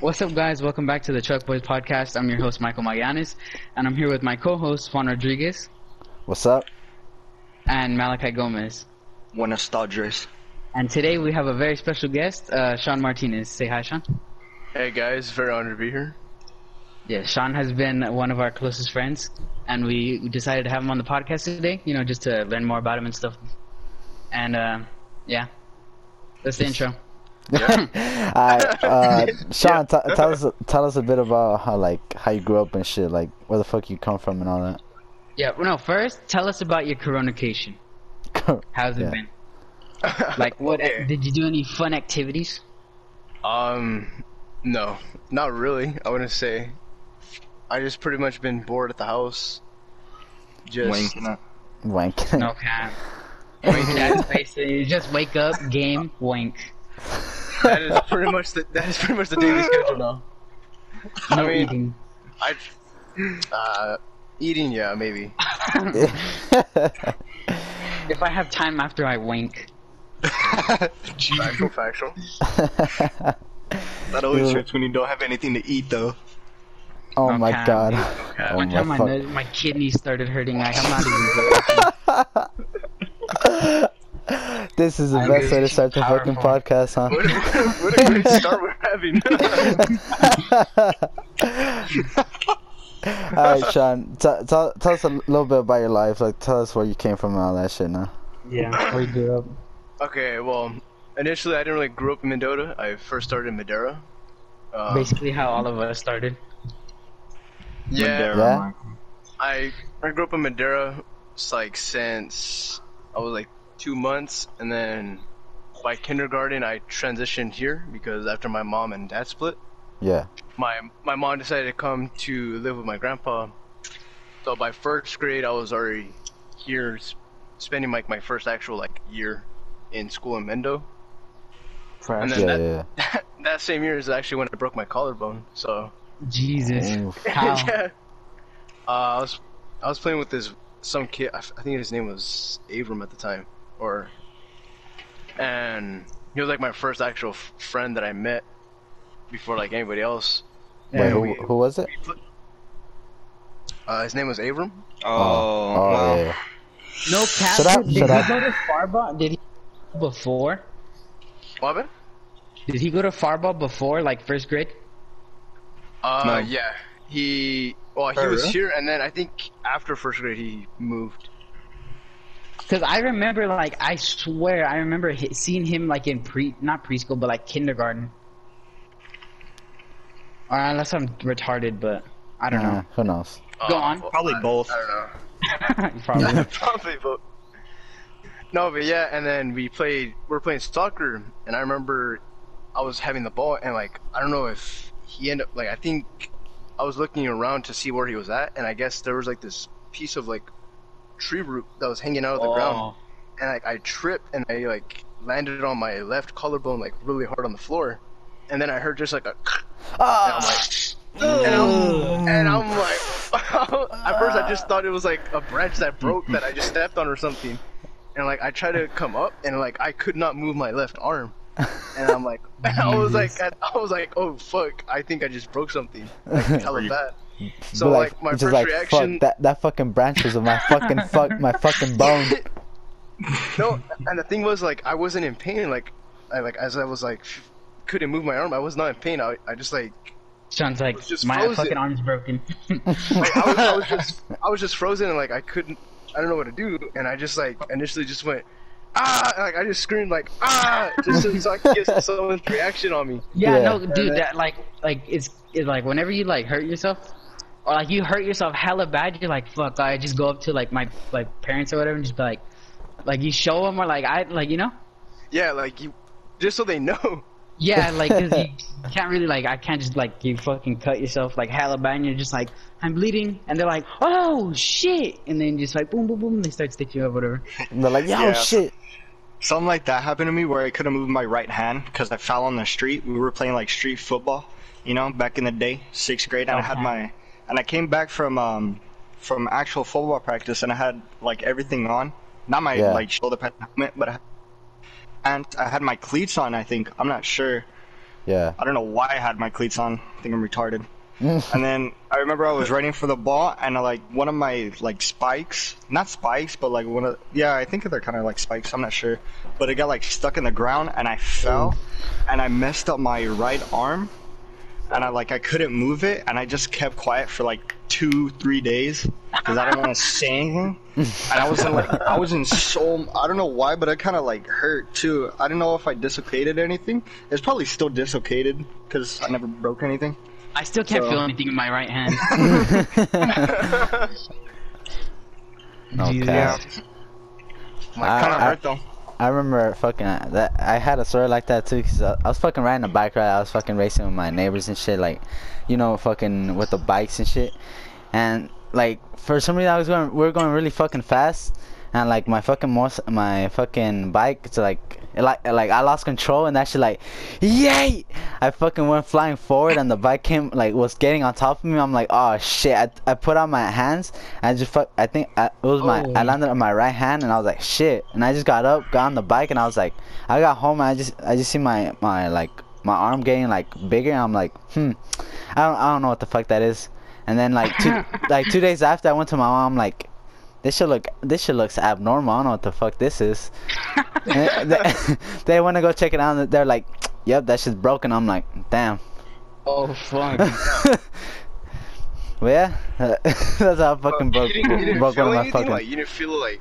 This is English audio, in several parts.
What's up, guys? Welcome back to the Truck Boys podcast. I'm your host, Michael Magallanes, and I'm here with my co-host, Juan Rodriguez, What's up? and Malachi Gomez. Buenas tardes. And today we have a very special guest, uh, Sean Martinez. Say hi, Sean. Hey guys, very honored to be here. Yeah, Sean has been one of our closest friends, and we decided to have him on the podcast today. You know, just to learn more about him and stuff. And uh, yeah, that's the intro. Alright, uh, Sean, t- tell us tell us a bit about how like how you grew up and shit, like where the fuck you come from and all that. Yeah, well, no. First, tell us about your coronation. How's it Yeah. been? Like, what Okay. did you do? Any fun activities? Um, no, not really. I wouldn't say. I just pretty much been bored at the house. Just Wanking up. Wank. No cap. Wink dad's face. You just wake up, game, wink. That is pretty much the that is pretty much the daily schedule now. I mean- eating. I, uh, eating, yeah, maybe. If I have time after I wink. Factual, factual. That always hurts when you don't have anything to eat, though. oh my god. Okay. Oh One my time my fuck. nose- my kidneys started hurting. Like I'm not even. joking. This is the I'm best way to start the fucking podcast, huh? What, a- what a great start we're having. Alright, Sean, t- tell tell us a little bit about your life. Like, tell us where you came from and all that shit. Now. yeah, where you grew up. okay, well, initially I didn't really grow up in Mendota. I first started in Madera. Um, Basically, how all of us started. yeah, Madera, Yeah? I I grew up in Madera, it's like since I was like two months, and then by kindergarten I transitioned here because after my mom and dad split, Yeah. my my mom decided to come to live with my grandpa. So by first grade I was already here, s- spending like my first actual like year in school in Mendo. And then Yeah, that, yeah. that same year is actually when I broke my collarbone. So Jesus. How? yeah. Uh, I was I was playing with this some kid. I, f- I think his name was Abram at the time, or and he was like my first actual f- friend that I met before like anybody else. Wait, Yeah, who, we- who was it? Uh, his name was Abram. Oh, oh well, yeah. No cap. Shut up, Did shut he up. go to Farball? Did he before? What happened? Did he go to Farball before, like first grade? Uh, No. yeah. He well, he Oh, was really? here, and then I think after first grade he moved. Because I remember, like, I swear, I remember seeing him like in pre, not preschool, but like kindergarten. Or unless I'm retarded, but I don't Uh, who knows? Go Uh, on. well, Probably I- both. I don't know. know. Probably. Probably both. No, but yeah, and then we played. We were playing soccer, and I remember I was having the ball, and like I don't know if he ended up like I think I was looking around to see where he was at, and I guess there was like this piece of like tree root that was hanging out of the ground, Oh. and like I tripped and I like landed on my left collarbone like really hard on the floor, and then I heard just like a, and I'm like. And I'm, and I'm like, at first I just thought it was like a branch that broke that I just stepped on or something. And like I tried to come up and like I could not move my left arm. And I'm like, I was like, I was like, oh fuck, I think I just broke something. Like, hella bad. So Be like, my just first like, reaction, Fuck, that that fucking branch was on my fucking fuck my fucking bone. no, and the thing was like I wasn't in pain. Like, I like as I was like couldn't move my arm, I was not in pain. I, I just like Sounds like just my frozen. fucking arm's broken. like, I, was, I was just I was just frozen and like I couldn't I don't know what to do and I just like initially just went ah like I just screamed like ah just so, so I could get someone's reaction on me. yeah, Yeah. no, dude, that like, like it's, it's like whenever you like hurt yourself, or like you hurt yourself hella bad, you're like, fuck, I just go up to like my like parents or whatever and just be like, like you show them or like I like you know. Yeah, like you just so they know. Yeah, like 'cause you can't really like I can't just like you fucking cut yourself like hella bad and you're just like I'm bleeding and they're like oh shit and then just like boom boom boom they start stitching you up whatever. And they're like, yo, Yeah. shit. Something like that happened to me where I couldn't move my right hand because I fell on the street. We were playing like street football, you know, back in the day, sixth grade, and I had my and I came back from um from actual football practice and I had like everything on, not my Yeah. like shoulder pad helmet, but I, and I had my cleats on. I think I'm not sure, Yeah. I don't know why I had my cleats on. I think I'm retarded. and then I remember I was running for the ball, and uh, like one of my like spikes, not spikes, but like one of yeah, I think they're kind of like spikes. I'm not sure, but it got like stuck in the ground, and I fell, and I messed up my right arm, and I like I couldn't move it, and I just kept quiet for like two, three days because I didn't want to say anything, and I was in like I was in so I don't know why, but I kind of like hurt too. I don't know if I dislocated anything. It's probably still dislocated because I never broke anything. I still can't So- feel anything in my right hand. Okay. Yeah, I, kind of hurt though. I remember fucking that. I had a story like that too. Cause I, I was fucking riding a bike ride. I was fucking racing with my neighbors and shit. Like, you know, fucking with the bikes and shit. And like for some reason, I was going. We were going really fucking fast. And like my fucking most my fucking bike, it's like it like like I lost control and that shit like, yay! I fucking went flying forward and the bike came like was getting on top of me. I'm like, oh shit! I, I put out my hands. I just fuck. I think I, it was my I Oh. landed on my right hand and I was like shit. And I just got up, got on the bike and I was like, I got home and I just I just see my my like my arm getting like bigger. And I'm like, hmm, I don't I don't know what the fuck that is. And then like two like two days after I went to my mom like. This should look. This shit looks abnormal. I don't know what the fuck this is. They, they want to go check it out. and They're like, "Yep, that shit's broken." I'm like, "Damn." oh fuck. But yeah, that's how I fucking broke, you didn't, you didn't broke feel one of my fucking. Like you didn't feel like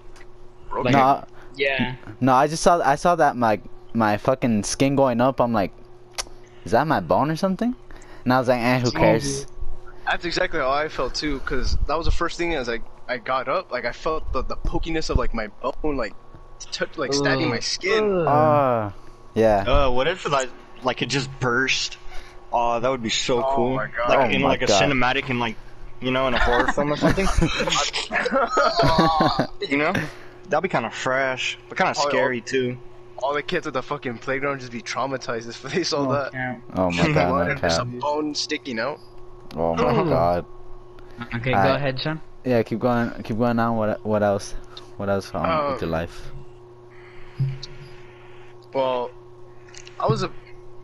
broken? no, Yeah. no, I just saw I saw that my my fucking skin going up. I'm like, is that my bone or something? And I was like, eh, who cares? That's exactly how I felt too, because that was the first thing I was I I got up, like I felt the, the pokiness of like my bone, like touch, like stabbing my skin. Oh, yeah. Uh, what if like like it just burst? Oh, that would be so Oh cool. my God. Like Oh in my like a cinematic and like you know in a horror film or something. you know, that'd be kind of fresh, but kind of Oh, scary too. All the kids at the fucking playground just be traumatized if they saw that. Oh my god, no and just a bone sticking out. Oh my god. Okay, go Alright. ahead, Sean. Yeah, keep going. Keep going on. What what else? What else um, Um, with your life? Well, I was a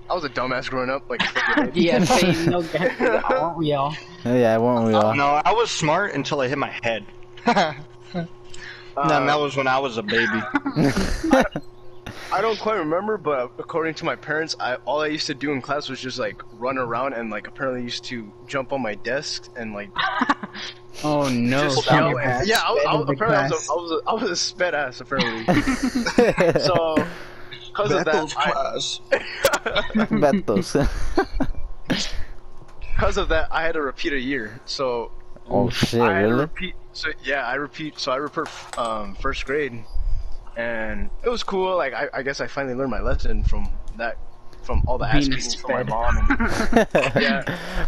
I was a dumbass growing up, like Yeah, say no. Aren't we all? Yeah, weren't we all? No, I was smart until I hit my head. no, that was when I was a baby. I don't quite remember, but according to my parents, I all I used to do in class was just like run around and like apparently used to jump on my desk and like Oh no. just yell and- yeah, I, was- I, apparently I was, a, I was a, I was a sped ass apparently. so because of that, I, class. Betos. because of that, I had to repeat a year. So oh shit, I really? repeat. So yeah, I repeat. So I repeat um, first grade, and it was cool. Like I, I guess I finally learned my lesson from that, from all the ass Being beatings from my mom. And, yeah,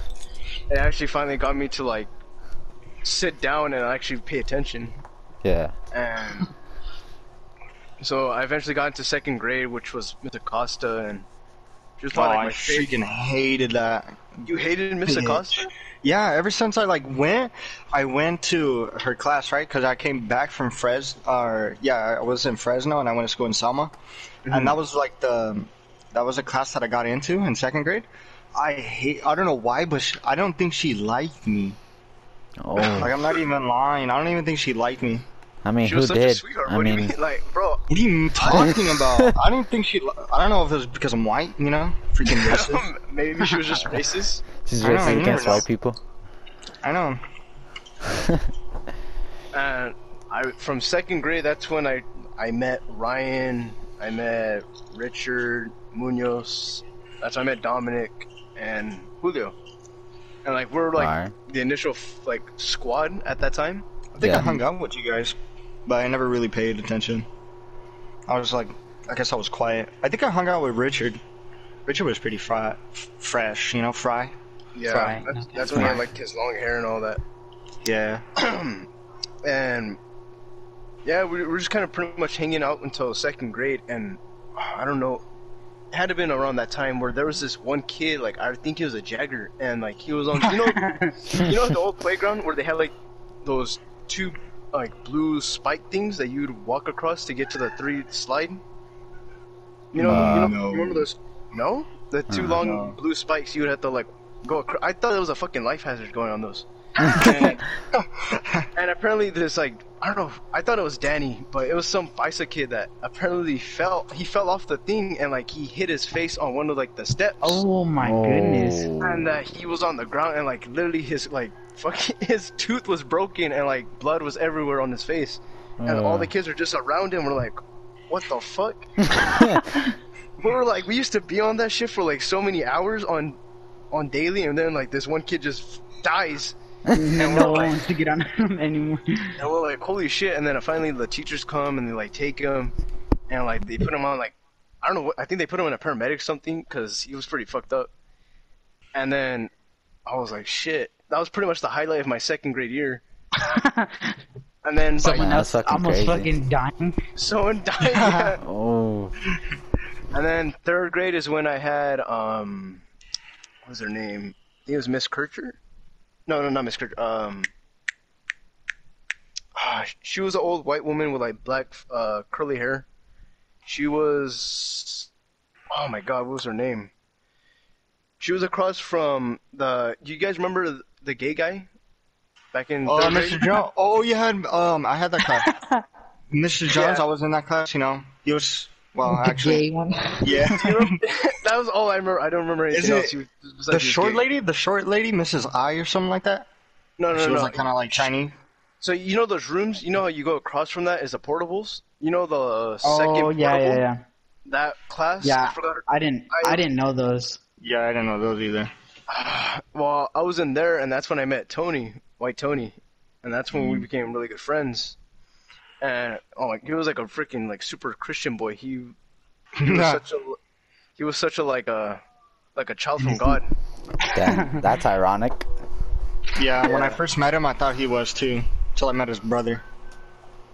it actually finally got me to like sit down and actually pay attention. Yeah. And so I eventually got into second grade, which was Miss Acosta, and she was Oh, like I my favorite. freaking hated that. You hated Miss Yeah. Acosta? Yeah, ever since I like went, I went to her class, right? Because I came back from Fresno. or yeah, I was in Fresno and I went to school in Selma, and mm-hmm. that was like the, that was a class that I got into in second grade. I hate, I don't know why, but she, I don't think she liked me. Oh, Like I'm not even lying. I don't even think she liked me. I mean, She who was such a did? sweetheart. I what do you mean, mean? Like, bro, What are you talking about? I didn't think she. li- I don't know if it was because I'm white, you know, freaking racist. maybe she was just racist. She's racist against white people. I know. And uh, I from second grade, that's when I I met Ryan, I met Richard Munoz. That's when I met Dominic and Julio. And like we're like the initial like squad at that time. I think I hung out with you guys, but I never really paid attention. I was like, I guess I was quiet. I think I hung out with Richard. Richard was pretty fry, fresh, you know, fry. Yeah, Right. that's, Okay. that's when I Right. liked his long hair and all that. Yeah. and yeah, we were just kind of pretty much hanging out until second grade, and I don't know, it had to been around that time where there was this one kid, like I think he was a Jagger, and like he was on, you know, you know the old playground where they had like those two like blue spike things that you'd walk across to get to the three slide. You know, Uh, you know, no. you remember those? No. The two Uh, long no. blue spikes. You would have to like go. Across. I thought it was a fucking life hazard going on those. and, and apparently there's like I don't know. I thought it was Danny, but it was some FISA kid that apparently fell. He fell off the thing and like he hit his face on one of like the steps. Oh my goodness. Oh. and uh, he was on the ground and like literally his like fucking his tooth was broken and like blood was everywhere on his face and all Uh. the kids are just around him we're like what the fuck we were like we used to be on that shit for like so many hours on on daily and then like this one kid just dies And we're no like- one wants to get on him anymore. and we're like holy shit and then finally the teachers come and they like take him and like they put him on like i don't know i think they put him in a paramedic something because he was pretty fucked up and then i was like shit that was pretty much the highlight of my second grade year and then by Someone else that's fucking almost crazy. fucking dying. someone died yeah. Oh. and then third grade is when i had um what was her name i think it was miss kircher no no not miss kircher um ah, she was an old white woman with like black uh curly hair she was oh my god what was her name she was across from the do you guys remember the, the gay guy back in Oh, third Mr. grade? Jones. Oh, you had um, I had that class. Mr. Jones, Yeah. I was in that class. You know, he was well, the actually, gay one. yeah. that was all i remember i don't remember anything Is it else She was- the short gay. lady, the short lady, Mrs. I or something like that. no no she no, was no. like kind of like shiny. So you know those rooms? You know how you go across from that is the portables? You know the uh, second Oh yeah, portable? yeah, yeah. That class? Yeah. I forgot. I didn't. I- I didn't know those. Yeah, I didn't know those either. Well, I was in there, and that's when I met Tony, White Tony, and that's when Mm. we became really good friends. And oh, like he was like a freaking like super Christian boy. He he was such a he was such a like a like a child from God. Damn, that's ironic. Yeah, when I first met him, I thought he was too. Till I met his brother.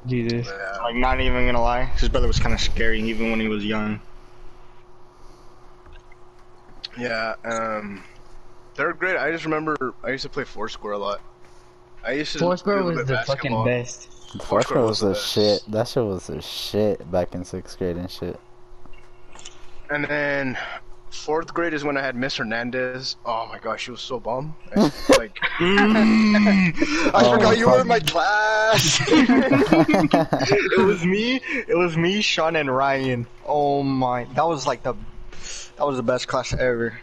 Jesus. Yeah. Like, not even gonna lie, his brother was kind of scary even when he was young. Yeah. Um, third grade, I just remember I used to play Foursquare a lot. I used to Foursquare was the of fucking best. Foursquare was the was the shit. That shit was a shit back in sixth grade and shit. And then fourth grade is when I had Miss Hernandez. Oh my gosh, she was so bomb. I- like I Oh, forgot you were in my class. it was me. It was me, Sean, and Ryan. Oh my, that was like the, that was the best class ever.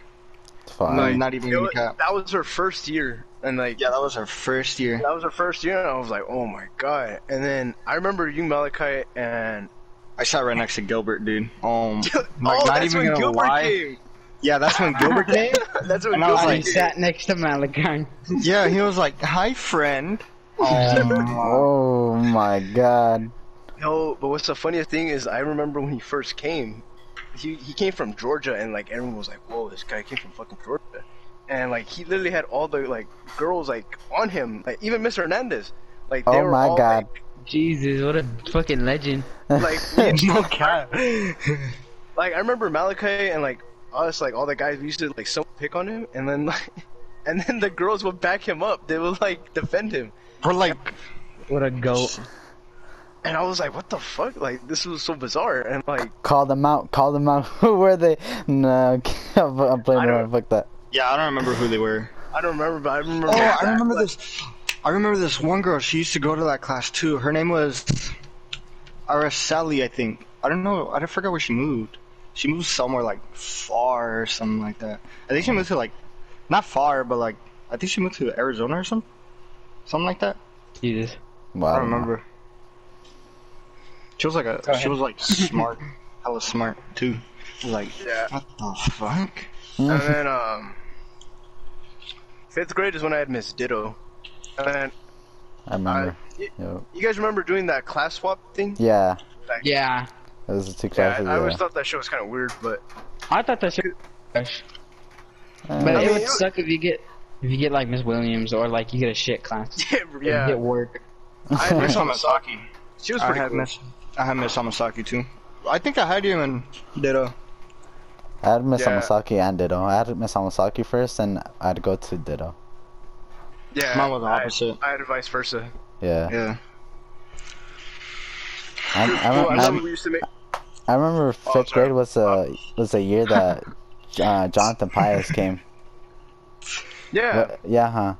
Fuck. No, not even you know gonna what? cap. that was her first year, and like Yeah, that was our first year. that was her first year, and I was like, oh my god. And then I remember you, Malachi, and I sat right next to Gilbert, dude. Um, oh, like, not even gonna Gilbert lie. came. Yeah, that's when Gilbert came. That's when And I was Gilbert I like, came. sat next to Malachi. Yeah, he was like, "Hi, friend." Um, Oh my god. No, but what's the funniest thing is I remember when he first came, he he came from Georgia and like everyone was like, "Whoa, this guy came from fucking Georgia," and like he literally had all the like girls like on him, like even Miss Hernandez, like they Oh were my all, God. Jesus, what a fucking legend. like like, no cap. like I remember Malachi and like us, like all the guys we used to like so pick on him, and then like and then the girls would back him up. They would like defend him. We're like, What a goat. And I was like, what the fuck? Like, this was so bizarre. And like, Call them out. Call them out. Who were they? No, I'm, I'm playing around. don't- Fuck that. Yeah, I don't remember who they were. I don't remember, but I remember. Oh, that, I remember like, this. I remember this one girl. She used to go to that class too. Her name was Araceli, I think. I don't know. I don't forget where she moved. She moved somewhere like far or something like that. I think she moved to like, not far, but like I think she moved to Arizona or something, something like that. Jesus. Wow. I don't remember. She was like a. Go She ahead. was like smart, hella smart too. Like Yeah. what the fuck? And then, um, fifth grade is when I had Miss Ditto. And then, I remember. I- Yo. you guys remember doing that class swap thing? Yeah, Like, Yeah. those are two Yeah. I, I always yeah. thought that shit was kind of weird, but I thought that shit was. Uh, But I it would it- suck if you get if you get like Miss Williams or like you get a shit class. yeah, You yeah. get work. I had Miss Miss Hamasaki. She was I pretty had cool. Miss. I had Miss Hamasaki too. I think I had you in Ditto. I had Miss Yeah. Hamasaki and Ditto. I had Miss Hamasaki first, and I'd go to Ditto. Yeah, Mine was the opposite. I, had vice versa. Yeah. Yeah. I, I, Well, I I, remember we used to make. I remember Oh, fifth sorry. grade was a was a year that uh, Jonathan Pius came. Yeah. But- yeah, huh?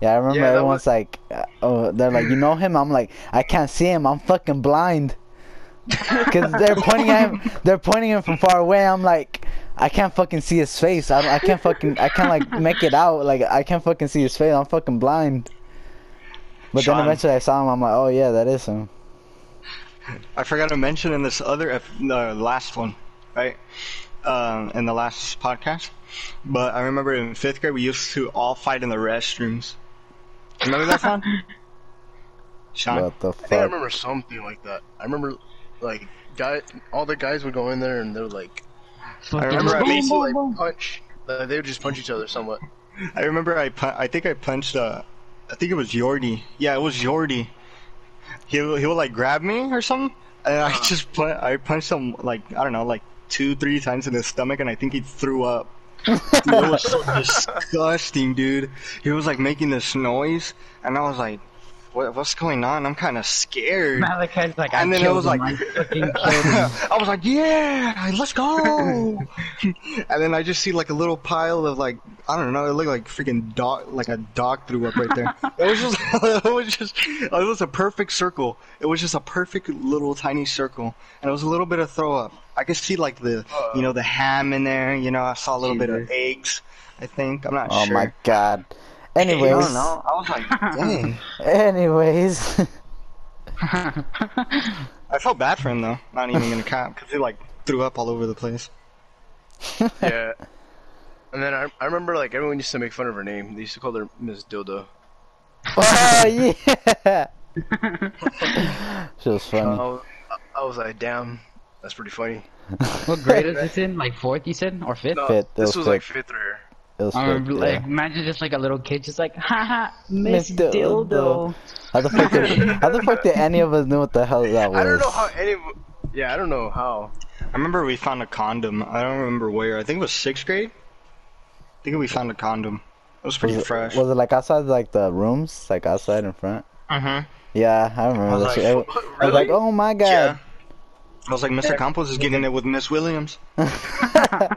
Yeah, I remember Yeah, everyone's was- like, uh, oh, they're like, you know him? I'm like, I can't see him. I'm fucking blind. Cause they're pointing at him. They're pointing him from far away. I'm like, I can't fucking see his face. I, I can't fucking, I can't like make it out. Like I can't fucking see his face. I'm fucking blind. But Sean. then eventually I saw him. I'm like, oh yeah, that is him. I forgot to mention in this other, ep- the last one, right? Um, in the last podcast. But I remember in fifth grade we used to all fight in the restrooms. Remember that, Sean? Sean? What the I think I remember something like that. I remember, like, guy, all the guys would go in there and they're like, Fucking remember just at boom, boom, like boom. punch. Uh, they would just punch each other somewhat. I remember I pu- I think I punched uh I think it was Yordi. Yeah, it was Yordi. He will- he would like grab me or something, and I just put I punched him like I don't know like two three times in his stomach, and I think he threw up. Dude, it was so disgusting, dude. He was like making this noise, and I was like, what, "What's going on?" I'm kind of scared. Malachi's like, And I then it killed was him. like- I fucking killed. I was like, yeah, let's go. and then I just see like a little pile of like, I don't know, it looked like freaking dog, like a dog threw up right there. it was just, it was just, it was a perfect circle. It was just a perfect little tiny circle, and it was a little bit of throw up. I could see like the, you know, the ham in there. You know, I saw a little bit of eggs. I think I'm not Oh sure. Oh my god. I Anyways, don't know. I was like, dang. anyways. I felt bad for him though. Not even gonna cap because he like threw up all over the place. Yeah. And then I, I remember like everyone used to make fun of her name. They used to call her Miss Dildo. oh yeah. she was funny. I was, I was like, damn, that's pretty funny. what grade is this in? Like fourth, you said, or fifth? No, Fifth, this was was like fifth. fifth year. It was I good, remember, yeah. like, imagine just like a little kid, just like, haha, Miss Miss Dildo. Dildo. How the fuck did, how the fuck did any of us know what the hell that was? I don't know how any. of- Yeah, I don't know how. I remember we found a condom. I don't remember where. I think it was sixth grade. I think we found a condom. It was pretty was it, fresh. was it like outside like the rooms, like outside in front? uh-huh. Yeah, I remember I was that like, shit. I, I was like, oh my god. Yeah. I was like, Mr. Campos is getting it with Miss Williams. My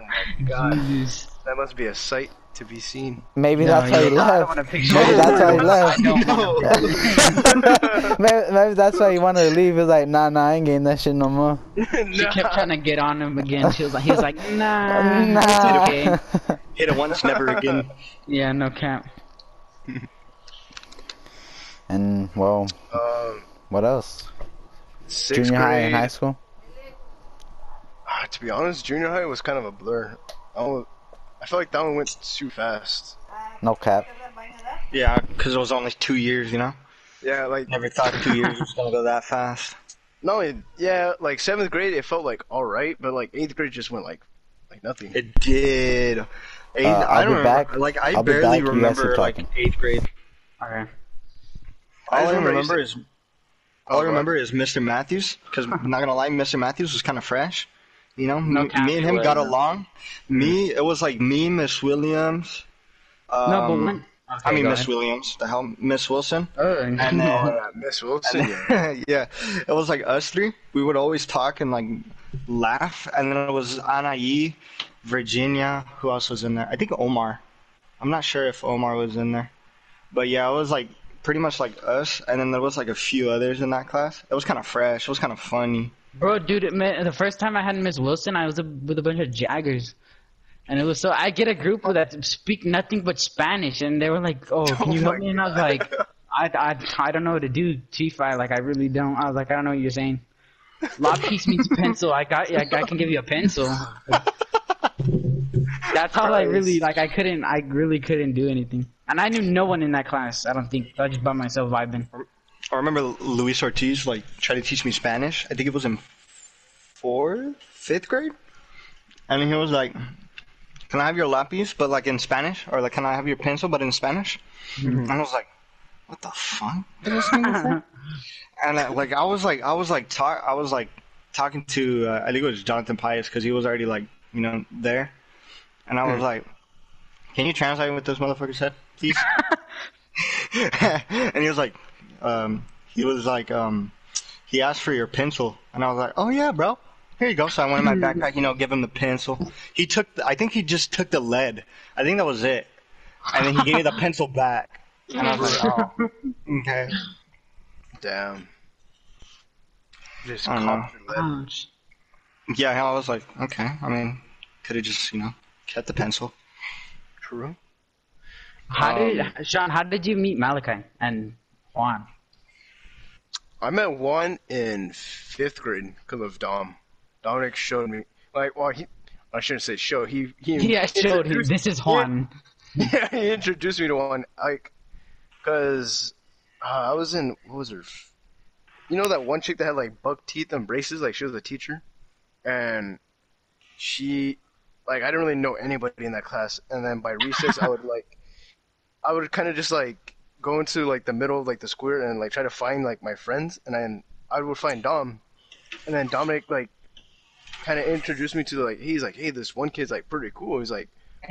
Jesus. That must be a sight to be seen. Maybe No, that's why he you- I don't left. wanna Maybe that's why he left. wanna- maybe, maybe that's why he wanted to leave. He was like, nah, nah, I ain't getting that shit no more. She kept trying to get on him again. She was like, he was like, nah, nah. it's okay. Hit it once, never again. Yeah, no cap. and well, Um, what else? sixth Junior high and high school? Ah, to be honest, junior high was kind of a blur. I, don't- I feel like that one went too fast. No cap. Yeah, because it was only two years, you know? Yeah, like Never thought two years was going to go that fast. No, only yeah, like seventh grade it felt like all right, but like eighth grade just went like like nothing. It did. Eighth, Uh, I I'll don't be remember. back. Like, I I'll barely back. You guys keep remember, like, eighth grade. Okay. All I remember remember is all I remember is Mr. Matthews because I'm not gonna lie, Mr. Matthews was kind of fresh. You know, No me, me and him got was. along. Me, it was like me, Miss Williams. Um, no, but when? I mean Miss ahead. Williams. The hell, Miss Wilson. Oh, And then, yeah, Miss Wilson. and yeah. then- yeah, it was like us three. We would always talk and like laugh. And then it was Anaí, Virginia. Who else was in there? I think Omar. I'm not sure if Omar was in there, but yeah, it was like pretty much like us. And then there was like a few others in that class. It was kind of fresh. It was kind of funny. Bro, dude, the first time I had Miss Wilson, I was a, with a bunch of Jaggers. And it was so, I get a group that speak nothing but Spanish, and they were like, oh, can Oh you help me? And I was like, I, I, I don't know what to do, Chief. I, like, I really don't. I was like, I don't know what you're saying. Lapis means pencil. I got, I, I can give you a pencil. That's all I really, like, I couldn't, I really couldn't do anything. And I knew no one in that class, I don't think. I was just by myself vibing. I remember Luis Ortiz like tried to teach me Spanish. I think it was in fourth, fifth grade, and he was like, "Can I have your lapis, but like in Spanish, or like can I have your pencil, but in Spanish?" And I was like, "What the fuck?" and uh, like I was like I was like talk I was like talking to uh, I think it was Jonathan Pius because he was already like you know there, and I was like, "Can you translate what this motherfucker said, please?" and he was like, um, he was like, um, he asked for your pencil, and I was like, "Oh yeah, bro, Here you go. So I went in my backpack, you know, give him the pencil. He took, the, I think he just took the lead. I think that was it. And then he gave me the pencil back. And I was like, oh, okay. Damn. Just I don't know. copped your lead. Yeah, I was like, okay. I mean, could have just, you know, kept the pencil. True. How Um, did Sean? How did you meet Malachi and Juan? I met Juan in fifth grade because of Dom. Dominic showed me, like, well, he, I shouldn't say show. He he Yeah, showed him. This is Juan. Yeah, he introduced me to Juan, like, cause uh, I was in what was her? You know that one chick that had like buck teeth and braces, like she was a teacher, and she, like, I didn't really know anybody in that class. And then by recess, I would like, I would kind of just like go into like the middle of like the square and like try to find like my friends, and then I would find Dom, and then Dominic like kind of introduced me to like he's like, hey, this one kid's like pretty cool. He's like.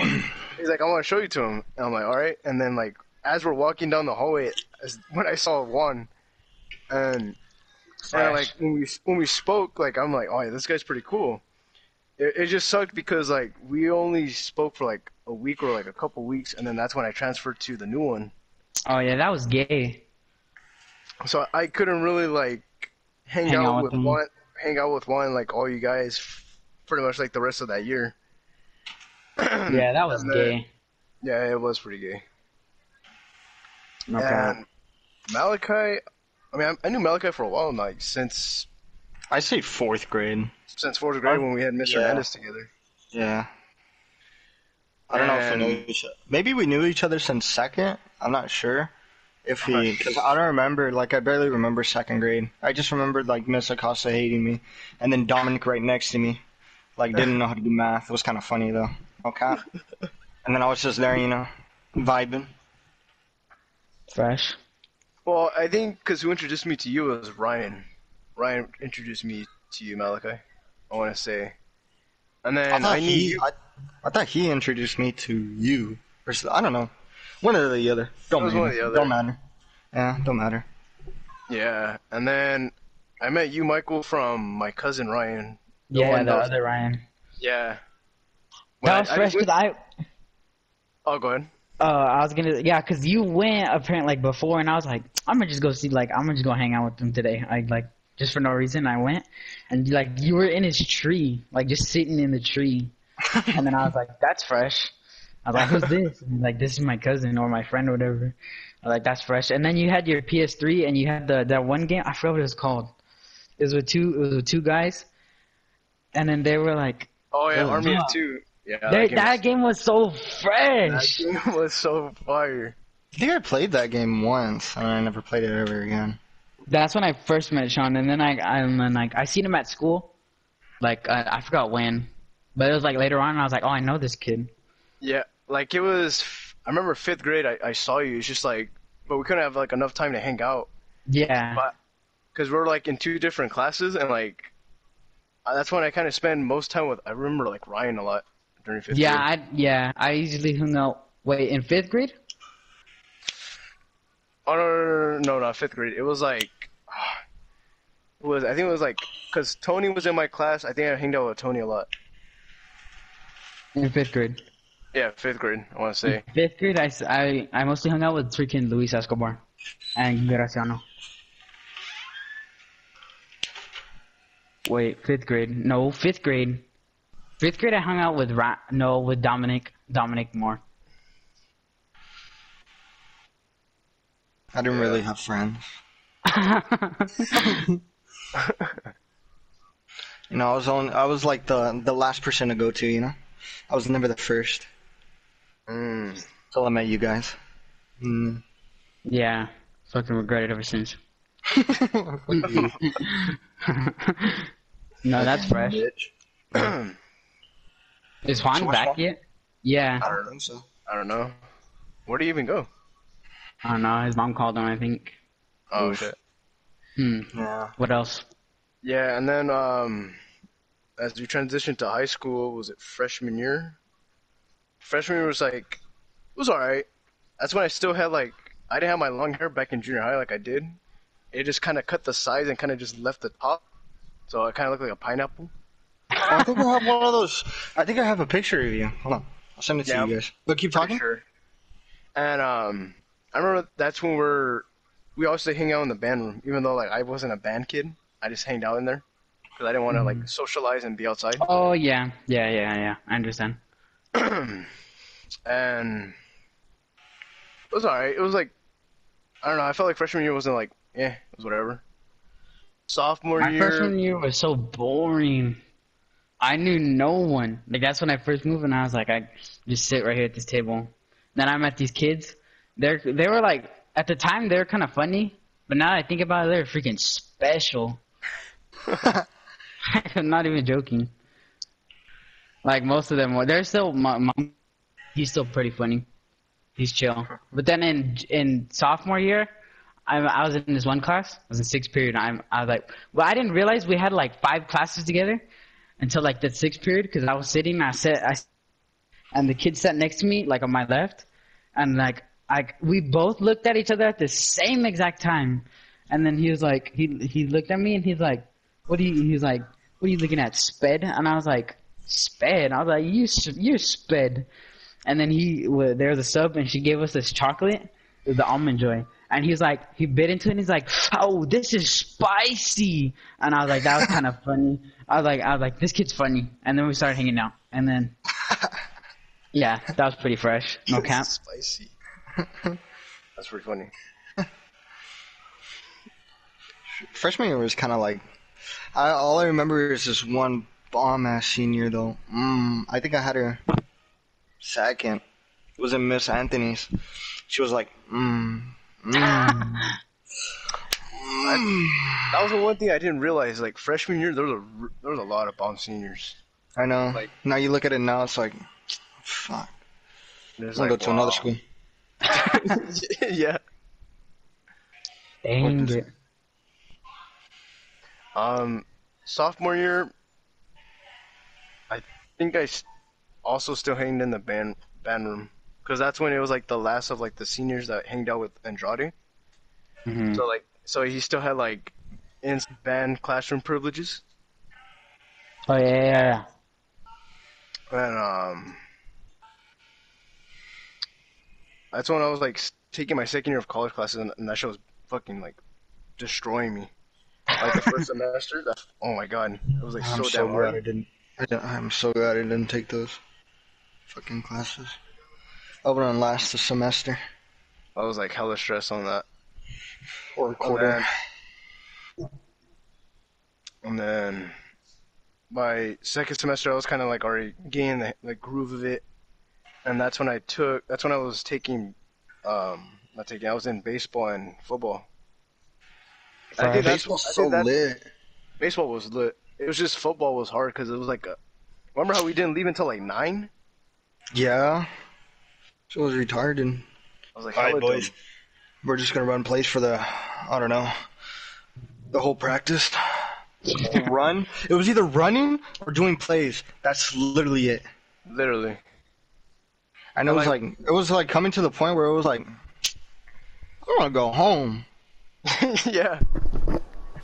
He's like, I want to show you to him. And I'm like, all right. And then like, as we're walking down the hallway, as, when I saw Juan, and and like when we when we spoke, like I'm like, oh, yeah, this guy's pretty cool. It, it just sucked because like we only spoke for like a week or like a couple weeks, and then that's when I transferred to the new one. Oh yeah, that was gay. So I couldn't really like hang, Hang out, out with with Juan, hang out with Juan like all you guys, pretty much like the rest of that year. Yeah, that was then- gay. Yeah, it was pretty gay. Okay. And Malachi, I mean, I, I knew Malachi for a while, like since I say fourth grade. since fourth grade when we had Mr. yeah. Hernandez together. Yeah. I don't know if we knew And- each other. Maybe we knew each other since second. I'm not sure. If I'm we, because I don't remember, like, I barely remember second grade. I just remembered, like, Miss Acosta hating me, and then Dominic right next to me, like, didn't know how to do math. It was kind of funny, though. Okay. and then I was just there, you know, vibing. Fresh. Well, I think because who introduced me to you was Ryan. Ryan introduced me to you, Malachi. I want to say, and then thought I, knew he. I, I thought he introduced me to you. Or s- I don't know. One or the other. Don't It was matter. one or the other. Don't matter. Yeah, don't matter. Yeah, and then I met you, Michael, from my cousin Ryan. The Yeah, one the that was- other Ryan. Yeah. When That was I fresh because went- I. Oh, go ahead. Uh, I was gonna, yeah, cause you went apparently like before, and I was like, I'm gonna just go see, like, I'm gonna just go hang out with them today. I like just for no reason. I went, and like you were in his tree, like just sitting in the tree, and then I was like, that's fresh. I was like, who's this? And like, this is my cousin or my friend or whatever. I was like, that's fresh. And then you had your PS3, and you had the that one game. I forgot what it was called. It was with two. It was with two guys, and then they were like, Oh yeah, Oh, Army yeah. of Two. Yeah, that, that, game, that was, game was so that fresh. game was so fire. I think I played that game once, and I never played it ever again. That's when I first met Sean, and then I, and then like I seen him at school, like I, I forgot when, but it was like later on, and I was like, oh, I know this kid. Yeah, like it was. I remember fifth grade. I, I saw you. It's just like, but we couldn't have like enough time to hang out Yeah, But- because we're like in two different classes, and like that's when I kind of spend most time with. I remember like Ryan a lot during fifth yeah, grade. I yeah, I usually hung out. Wait, in fifth grade? Oh no, no, no, no, not fifth grade. It was like, it was I think it was like because Tony was in my class. I think I hanged out with Tony a lot. In fifth grade. Yeah, fifth grade. I want to say. Fifth grade, I, I, I mostly hung out with freaking Luis Escobar and Graciano. Wait, fifth grade? No, fifth grade. Fifth grade, I hung out with Ra- no with Dominic Dominic Moore. I didn't really have friends. You know, I was on. I was like the the last person to go to. You know, I was never the first Mm. until I met you guys. Mm. yeah, fucking regret it ever since. no, that's fresh. Is Juan So back Juan? yet? Yeah, I don't think so. I don't know. Where do you even go? I don't know. His mom called him, I think. Oh shit. Hmm. Yeah. What else? Yeah, and then um, as we transitioned to high school, was it freshman year? Freshman year was like, it was alright. That's when I still had like, I didn't have my long hair back in junior high like I did. It just kind of cut the sides and kind of just left the top, so I kind of looked like a pineapple. I think I have one of those. I think I have a picture of you. Hold on, I'll send it to Yeah. you guys. But keep talking. Sure. And um, I remember that's when we're we always hang out in the band room, even though like I wasn't a band kid. I just hanged out in there because I didn't want to like mm-hmm. socialize and be outside. Oh yeah, yeah, yeah, yeah. I understand. and it was alright. It was like I don't know. I felt like freshman year wasn't like yeah, it was whatever. Sophomore My year, freshman year was so boring. I knew no one. Like that's when I first moved, and I was like, I just sit right here at this table. Then I met these kids. They're they were like at the time they were kind of funny, but now I think about it, they're freaking special. I'm not even joking. Like most of them were. They're still. My, my, he's still pretty funny. He's chill. But then in in sophomore year, I, I was in this one class. I was in sixth period. I'm I was like, well, I didn't realize we had like five classes together until like the sixth period because I was sitting. I sat. I and the kid sat next to me, like on my left, and like I we both looked at each other at the same exact time, and then he was like, he he looked at me and he's like, what do you? He was like, what are you looking at, sped? And I was like, sped. I was like, you you sped. And then he wa- there was a sub and she gave us this chocolate, the almond joy. And he was like, he bit into it and he's like, oh, this is spicy. And I was like, that was kind of funny. I was like, I was like, this kid's funny. And then we started hanging out. And then, yeah, that was pretty fresh. No cap. spicy. That's pretty funny. Freshman year was kind of like. I, all I remember is this one bomb ass senior though. Mm, I think I had her second. It was in Miss Anthony's. She was like, mm, mm, mm. That was the one thing I didn't realize. Like freshman year, there was a there was a lot of bomb seniors. I know. Like- now you look at it now, it's like, fuck. I'm gonna like, go to another school. yeah. Dang it. Um, sophomore year, I think I also still hanged in the band band room because that's when it was like the last of like the seniors that hanged out with Andrade. Mhm. So like, so he still had like in band classroom privileges, Oh, yeah, yeah, yeah. and um, that's when I was like taking my second year of college classes, and, and that show was fucking like destroying me. Like the first semester, that oh my god, it was like I'm so so, damn glad I didn't. I didn't- I'm so glad I didn't take those fucking classes. I would have last semester I was like hella stressed on that. or And then, and then by second semester, I was kind of like already getting the like groove of it, and that's when I took. That's when I was taking, um, not taking. I was in baseball and football. I think baseball Baseball's I so that- lit. Baseball was lit. It was just football was hard because it was like a. Remember how we didn't leave until like nine? Yeah. So it was retarded. I was like, All right, boys. dumb. We're just gonna run plays for the, I don't know, the whole practice. Run. It was either running or doing plays. That's literally it. Literally. And it was like, it was like coming to the point where it was like, I want to go home. yeah.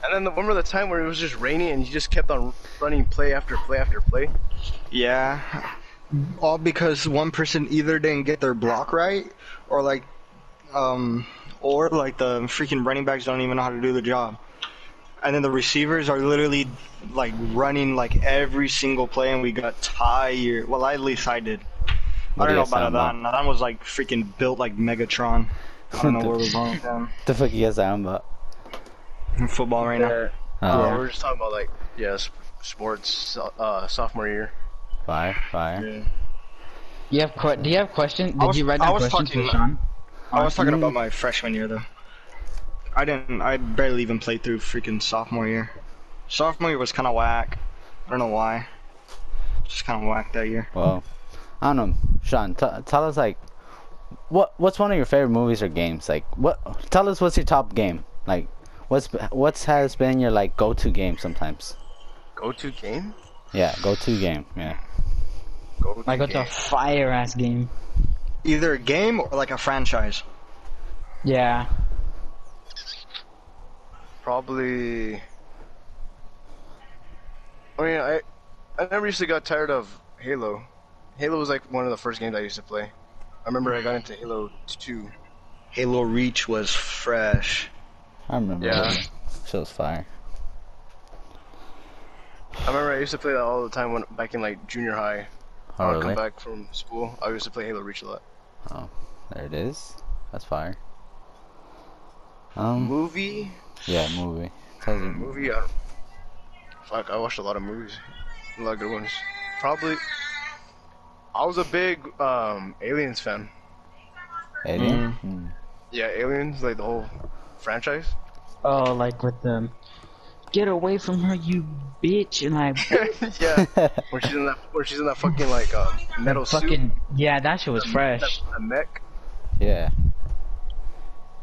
And then the, remember the time where it was just raining and you just kept on running play after play after play? Yeah. All because one person either didn't get their block right, or like, um, or like the freaking running backs don't even know how to do the job. And then the receivers are literally like running like every single play, and we got tired. Well, at least I did. What I don't are know about talking Adan. Adan was like freaking built like Megatron. I don't know where was wrong with him. The fuck you guys talking about? In football right now. Oh, Uh, we're just talking about like, yeah, sports, uh, sophomore year. fire, fire. You have que- do you have questions? Did was- you write I down questions talking- for Sean? I was talking about my freshman year though. I didn't. I barely even played through freaking sophomore year. Sophomore year was kind of whack. I don't know why. Just kind of whack that year. Well, I don't know, Sean. T- tell us like, what what's one of your favorite movies or games? Like, what? Tell us what's your top game? Like, what's what's has been your like go to game sometimes? Go to game? Yeah, go to game. Yeah. I Go to Like what's a fire ass game? Either a game or like a franchise. Yeah. Probably. I mean, I, I never used to got tired of Halo. Halo was like one of the first games I used to play. I remember I got into Halo 2. Halo Reach was fresh. I remember. Yeah. that. Shit was fire. I remember I used to play that all the time when back in like junior high. Oh, I would really? come back from school. I used to play Halo Reach a lot. Oh, there it is. That's fire. Um, Movie, yeah, movie. Tells you- movie. I, fuck, I watched a lot of movies, a lot of good ones. Probably, I was a big um, Aliens fan. Alien? Mm. Yeah, Aliens, like the whole franchise. Oh, like with the get away from her, you bitch, and like yeah, where she's in that, where she's in that fucking like uh, metal suit, fucking yeah, that shit was that- fresh. that mech. Yeah.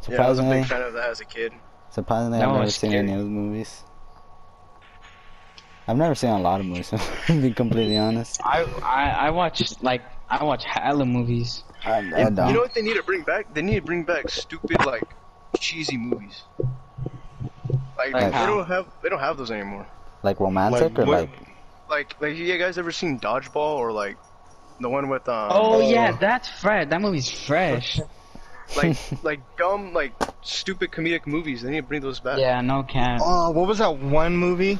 Surprisingly, Yeah, I was a big fan of that as a kid. surprisingly, That I've never was seen any of those movies. I've never seen a lot of movies, to be completely honest. I I I watch like I watch hella movies. I, I You don't. know what they need to bring back? They need to bring back stupid like cheesy movies. Like, Like they how? don't have they don't have those anymore. like romantic Like, or what- like Like like you guys ever seen Dodgeball or like the one with um Oh yeah, that's fresh. That movie's fresh. like like dumb like stupid comedic movies. They need to bring those back. yeah, no can. Oh, what was that one movie?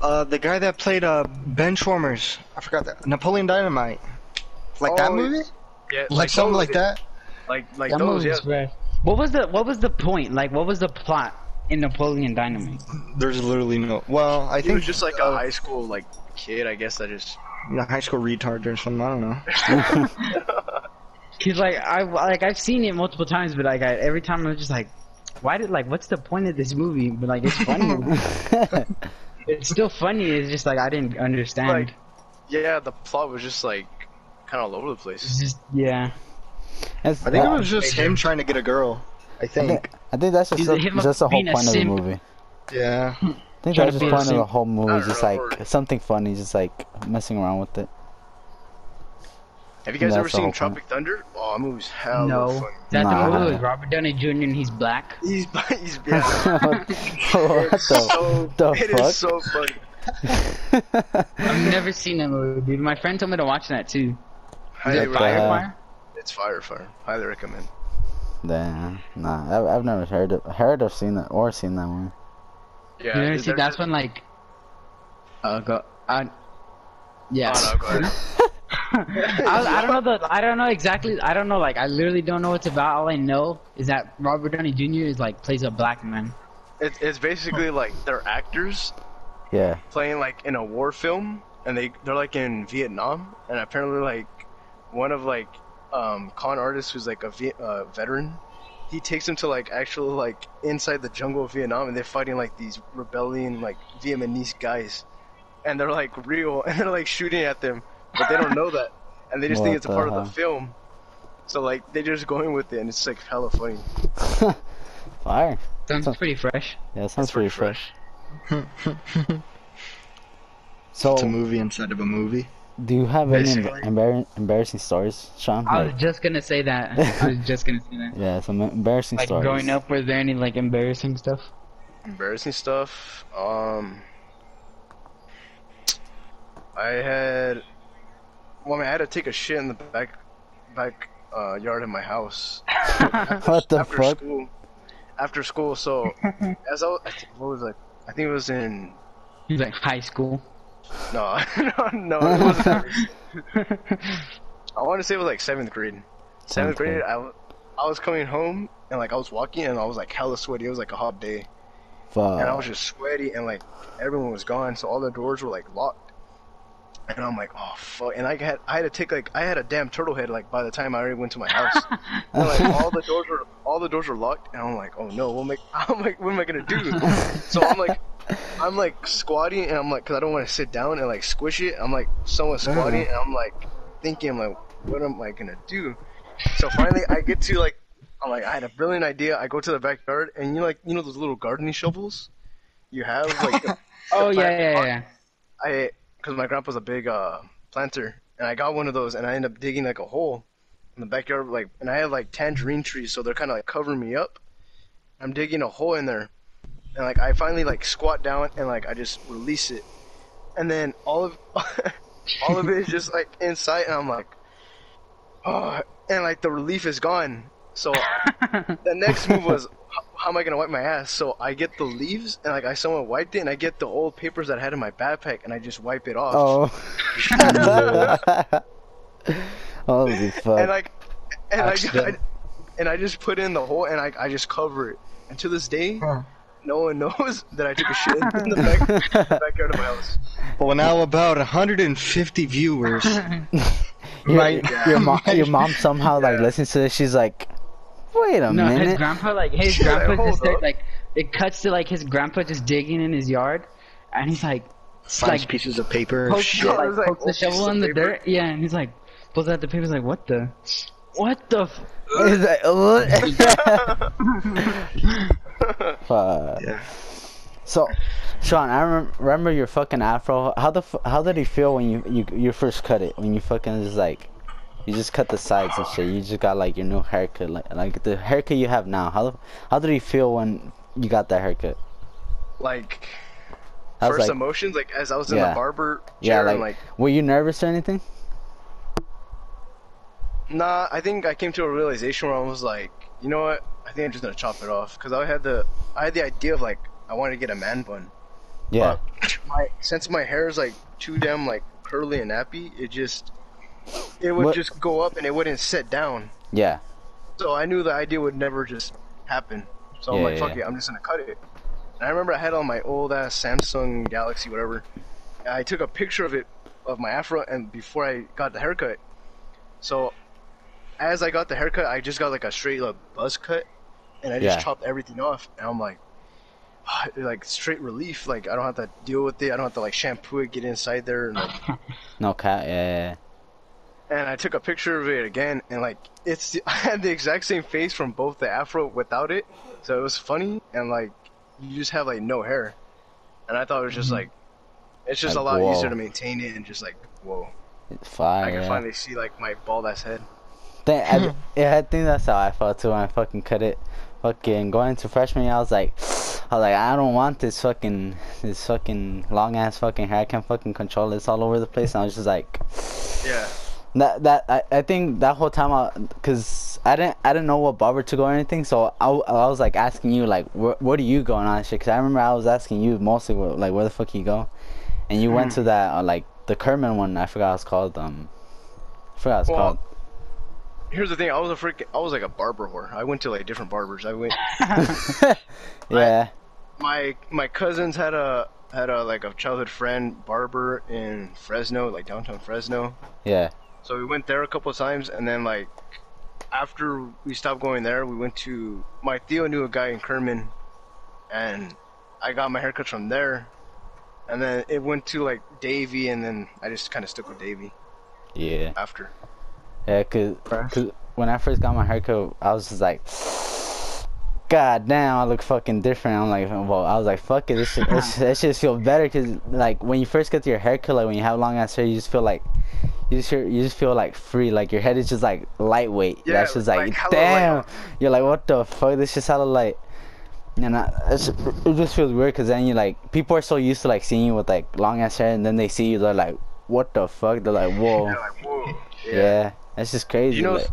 Uh, the guy that played uh Benchwarmers. I forgot that. Napoleon Dynamite. Like that Oh, movie? Yeah, Like, something like that? Like like that those, yeah. movie's fresh. What was the what was the point? Like what was the plot in Napoleon Dynamite? There's literally no. Well, I think it was just like a uh, high school like kid, I guess that just a high school retard or something. I don't know. He's like I like I've seen it multiple times, but like I, every time I'm just like, why did like what's the point of this movie? But like it's funny. it's still funny. It's just like I didn't understand. Like- yeah, the plot was just like kind of all over the place. just yeah. It's- I think it was just him trying to get a girl. I I think. think, I think that's just the, a- just the whole point of the movie. Yeah. I think Trying that's just be the a point of the whole movie, don't just know, like or- something funny, just like messing around with it. Have you guys ever seen whole Tropic Thunder? Oh, that movie's hella no, funny. is that Nah. the movie with Robert Downey Jr. and he's black? He's he's yeah. what the, so, the it is fuck? so funny. I've never seen that movie, dude. My friend told me to watch that too. Is it What the Fire? Fire? It's fire, fire. Highly recommend. Damn, nah, I've, I've never heard of, heard or seen that or seen that one. Yeah, you never dude, see? there's That's when like, uh, go, uh, yeah. Oh, no, go ahead. I, I don't know the I don't know exactly I don't know like I literally don't know what it's about. All I know is that Robert Downey Jr. is like plays a black man. It, it's basically like they're actors Yeah, playing like in a war film, and they they're like in Vietnam, and apparently like one of like um con artists who's like a uh, veteran, he takes them to like actual like inside the jungle of Vietnam, and they're fighting like these rebellion like Vietnamese guys, and they're like real, and they're like shooting at them, but they don't know that, and they just think it's a part hell? of the film. So like they're just going with it, and it's like hella funny. fire. Sounds Sounds- pretty fresh. Yeah, sounds pretty pretty fresh. So, It's a movie inside of a movie. do you have any Basically. embar- embarrassing stories, Sean? I Like, was just gonna say that. I was just gonna say that. yeah, some embarrassing Like stories. growing up, was there any like embarrassing stuff? Embarrassing stuff. Um, I had. Well, I, mean, I had to take a shit in the back, back uh, yard of my house What the after fuck? school. After school, so as I was, I think, what was it? I think it was in He's like high school. no, no, no. Wasn't. I want to say it was like seventh grade. Seventh Seventh grade. I, I, w- I was coming home and like I was walking and I was like hella sweaty. It was like a hot day. Fuck. and I was just sweaty, and like everyone was gone, so all the doors were like locked. And I'm like, oh fuck! And I had I had to take like I had a damn turtle head like by the time I already went to my house. and, like all the doors were all the doors were locked, and I'm like, oh no, what am I? I'm like, what am I gonna do? so I'm like, I'm like squatting, and I'm like, cause I don't want to sit down and like squish it. I'm like somewhat squatting, and I'm like thinking, I'm like, what am I gonna do? So finally, I get to like, I'm like, I had a brilliant idea. I go to the backyard, and you know, like, you know those little gardening shovels you have, like, the- Oh the yeah, yeah, yeah. I, because my grandpa's a big uh, planter, and I got one of those, and I ended up digging like a hole in the backyard, like, and I have like tangerine trees, so they're kind of like covering me up. I'm digging a hole in there, and like I finally like squat down and like I just release it, and then all of all of it is just like inside, and I'm like, oh, and like the relief is gone. So the next move was, how, how am I gonna wipe my ass? So I get the leaves, and like I someone wiped it, and I get the old papers that I had in my backpack, and I just wipe it off. Oh. Holy fuck. and like, and I, I, and I just put in the hole, and I, I just cover it. And to this day, Huh. no one knows that I took a shit in the back, backyard of my house. Well, now about 150 viewers. your, Right. your mom, your mom somehow like listens to this. She's like, "Wait a No, his grandpa like his Yeah, grandpa just started, like it cuts to like his grandpa just digging in his yard, and he's like Finds like pieces of paper. pokes, shit. like, like pokes the shovel in the paper. dirt. Yeah, and he's like pulls out the papers like what the, what the. F-? He's like, "What?" Fuck. Yeah. So, Sean, I rem- remember your fucking afro. How the f- how did he feel when you, you you first cut it? When you fucking just like, you just cut the sides and shit. You just got like your new haircut, like like the haircut you have now. How how did you feel when you got that haircut? Like first like, emotions, like as I was in Yeah. the barber chair, yeah, like, and like were you nervous or anything? Nah, I think I came to a realization where I was like, you know what? I think I'm just gonna chop it off because I had the I had the idea of like I wanted to get a man bun. Yeah, But my since my hair is like too damn like curly and nappy, it just it would What- just go up and it wouldn't sit down. yeah, So I knew the idea would never just happen. So I'm like, yeah, fuck yeah. it, I'm just gonna cut it. And I remember I had on my old ass Samsung Galaxy, whatever. I took a picture of it, of my afro, and before I got the haircut. So, as I got the haircut, I just got like a straight like buzz cut, and I just Yeah. chopped everything off. And I'm like, ah, like straight relief. Like I don't have to deal with it. I don't have to like shampoo it, get inside there, and like no cat. Yeah, and I took a picture of it again, and like it's I had the exact same face from both the afro without it, so it was funny, and like you just have like no hair, and I thought it was just mm-hmm. like it's just Like, a lot whoa. easier to maintain it, and just like whoa, yeah. fire. I can yeah. finally see like my bald ass head. Think, I, yeah, I think that's how I felt too when I fucking cut it. Fucking going into freshman year, I was like, I was like, I don't want this fucking, this fucking long ass fucking hair. I can't fucking control this all over the place. And I was just like, Yeah, that that I, I think that whole time I, cause I didn't I didn't know what barber to go or anything. So I, I was like asking you like, where where do you go and all that shit? Cause I remember I was asking you mostly where, like where the fuck you go, and you went to that uh, like the Kerman one. I forgot what it's called. Um, I forgot what it's Well, called. here's the thing, I was a freaking, I was like a barber whore. I went to like different barbers. I went, yeah. my my cousins had a had a like a childhood friend barber in Fresno, like downtown Fresno. Yeah. So we went there a couple of times, and then like after we stopped going there, we went to my Theo knew a guy in Kerman, and I got my haircut from there, and then it went to like Davy, and then I just kind of stuck with Davy Yeah. after. Yeah, cause, 'cause when I first got my haircut, I was just like, God damn, I look fucking different. I'm like, well, I was like, fuck it, this shit, this, this shit feel better. Cause like when you first get your haircut, like when you have long ass hair, you just feel like, you just you just feel like free. Like your head is just like lightweight. Yeah, That's just like, like, damn. light. You're like, what the fuck? This is hella light. And I, it's, it just feels weird because then you like people are so used to like seeing you with like long ass hair, and then they see you, they're like, what the fuck? They're like, whoa. Like, whoa. Yeah, that's just crazy. You know, like-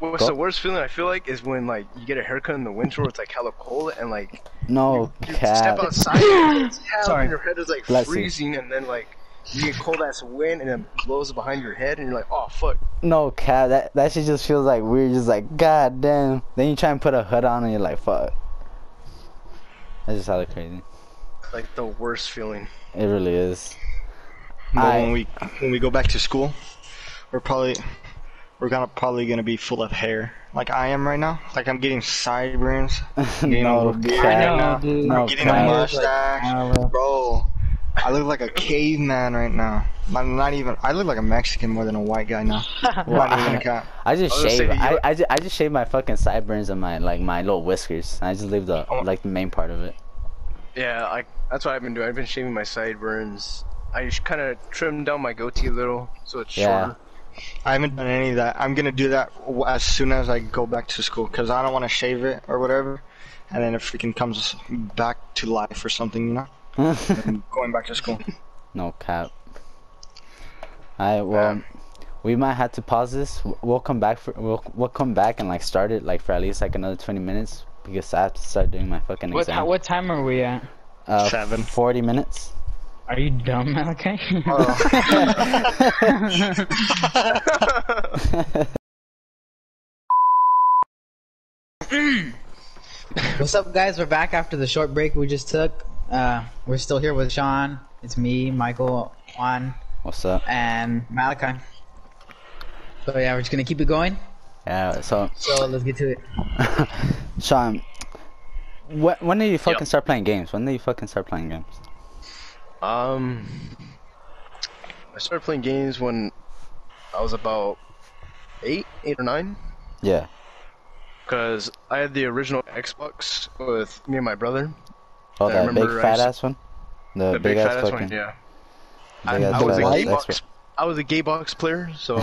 What's Go- the worst feeling I feel like is when like you get a haircut in the winter, where it's like hella cold, and like no you cap. step outside, and it's hell, Sorry. and your head is like Bless you. freezing, and then like you get cold ass wind, and it blows behind your head, and you're like, oh fuck. No cap. That that shit just feels like weird. Just like god damn. Then you try and put a hood on and you're like fuck. That's just hella crazy. Like the worst feeling. It really is. But I- when we when we go back to school, we're probably we're gonna probably gonna be full of hair, like I am right now. Like I'm getting sideburns, getting a no little beard cap. right now. dude. No I'm getting a cap. mustache, bro. I look like a caveman right now. I'm not even. I look like a Mexican more than a white guy now. I'm not even gonna. I just I shave. I, I, just, I just shave my fucking sideburns and my like my little whiskers. I just leave the Oh. like the main part of it. Yeah, I, that's what I've been doing. I've been shaving my sideburns. I just kind of trimmed down my goatee a little, so it's Yeah. shorter. I haven't done any of that. I'm gonna do that as soon as I go back to school because I don't want to shave it or whatever, and then it freaking comes back to life or something, you know. I'm going back to school. No cap. Alright, well, Um, we might have to pause this. We'll come back for we'll we'll come back and like start it like for at least like another 20 minutes because I have to start doing my fucking What ti- exam. what time are we at? Uh, Seven. 40 minutes. Are you dumb, Malachi? What's up, guys? We're back after the short break we just took. Uh, we're still here with Sean. It's me, Michael, Juan, What's up? and Malachi. So yeah, we're just gonna keep it going. Yeah. So, So let's get to it. Sean, when when did you fucking Yep. start playing games? When did you fucking start playing games? Um, I started playing games when I was about eight, eight or nine. Yeah. Cause I had the original Xbox with me and my brother. Oh, I that big fat ass one. The, The big, ass, fat fucking. one, yeah. I, I was a fat gay ass box. expert. I was a gay box player, so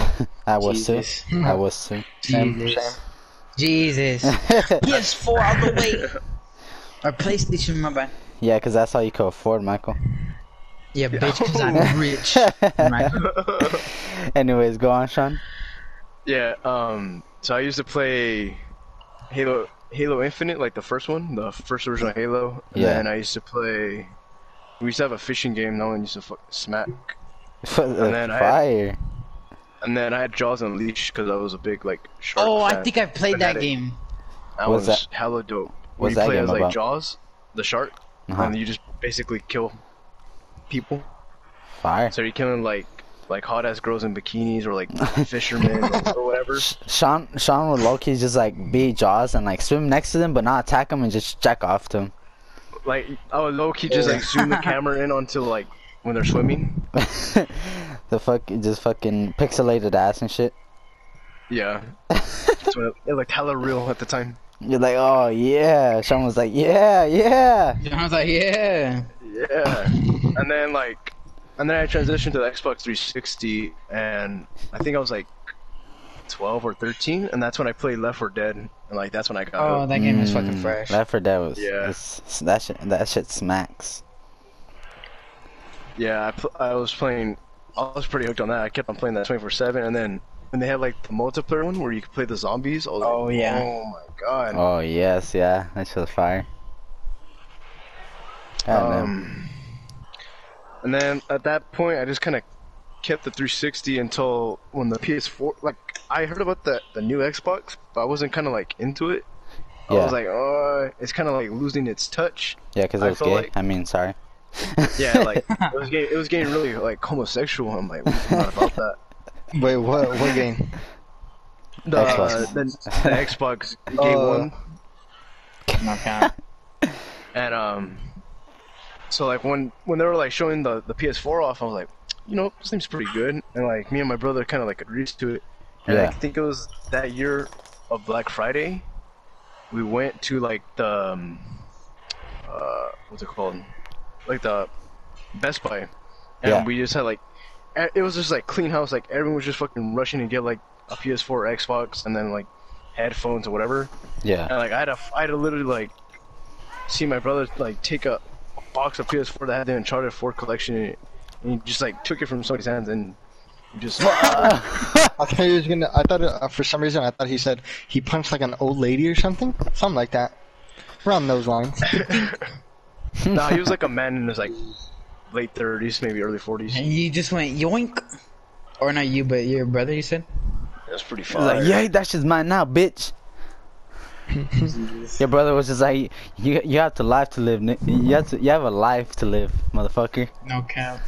I was Jesus. too. I was too. Jesus. Jesus. PS4 all the way. Or PlayStation, my bad. yeah, cause that's all you could afford, Michael. Yeah, bitch, because I'm rich. Right. Anyways, go on, Sean. yeah. Um, so I used to play Halo, Halo Infinite, like the first one, the first original Halo. And Yeah. And I used to play. We used to have a fishing game. No one used to fuck smack. and then I had- Fire. And then I had Jaws Unleashed because I was a big like shark. Oh, I think I've played I that it. game. That What's was hella dope. what's Where that you play game as like about? Jaws, the shark, Uh-huh. and you just basically kill people. Fire. So you're killing like like hot ass girls in bikinis or like fishermen or, or whatever. Sean, Sean would low key just like be Jaws and like swim next to them, but not attack them and just jack off to them. Like I would low key just like zoom the camera in onto like when they're swimming. the fuck, just fucking pixelated ass and shit. Yeah. so it, it looked hella real at the time. You're like, oh yeah. Sean was like, yeah, yeah. I was like, yeah. Yeah. and then like, and then I transitioned to the Xbox 360, and I think I was like 12 or 13, and that's when I played Left 4 Dead, and like that's when I got Oh, hooked. that game is fucking Mm, fresh. Left 4 Dead was, Yeah. it's- that shit, that shit smacks. Yeah, I, pl- I was playing. I was pretty hooked on that. I kept on playing that 24/7, and then when they had like the multiplayer one where you could play the zombies, Oh, like, yeah. oh my god. Oh yes, yeah, that shit was fire. God. Um, and then at that point, I just kind of kept the 360 until when the PS4. Like I heard about the the new Xbox, but I wasn't kind of like into it. Yeah. I was like, oh, it's kind of like losing its touch. yeah, because it was gay. like- I mean, sorry. Yeah, like it was getting it was getting really like homosexual. I'm like, not about that. Wait, what? What game? The Xbox. the, the Xbox Uh, one. No count. And um, so like when when they were like showing the the PS4 off, I was like, you know, this seems pretty good. And like me and my brother kind of like agreed to it. And Yeah. I think it was that year of Black Friday, we went to like the um, uh, what's it called, like the Best Buy, and Yeah. we just had like, it was just like clean house. Like everyone was just fucking rushing to get like a PS4 or Xbox, and then like headphones or whatever. Yeah. And like I had to, I had to literally like see my brother like take a, a box of PS4 that had the Uncharted 4 collection in it, and he just like took it from somebody's hands and just I thought he was gonna. I thought uh, for some reason I thought he said he punched like an old lady or something, something like that, around those lines. nah, he was like a man in his like late 30s, maybe early 40s. And you just went yoink. Or not you, but your brother, you said? That's pretty He fun. like, yeah, that shit's mine now, bitch. Your brother was just like, you you have to life to live. ni- You have to you have a life to live, motherfucker. No cap.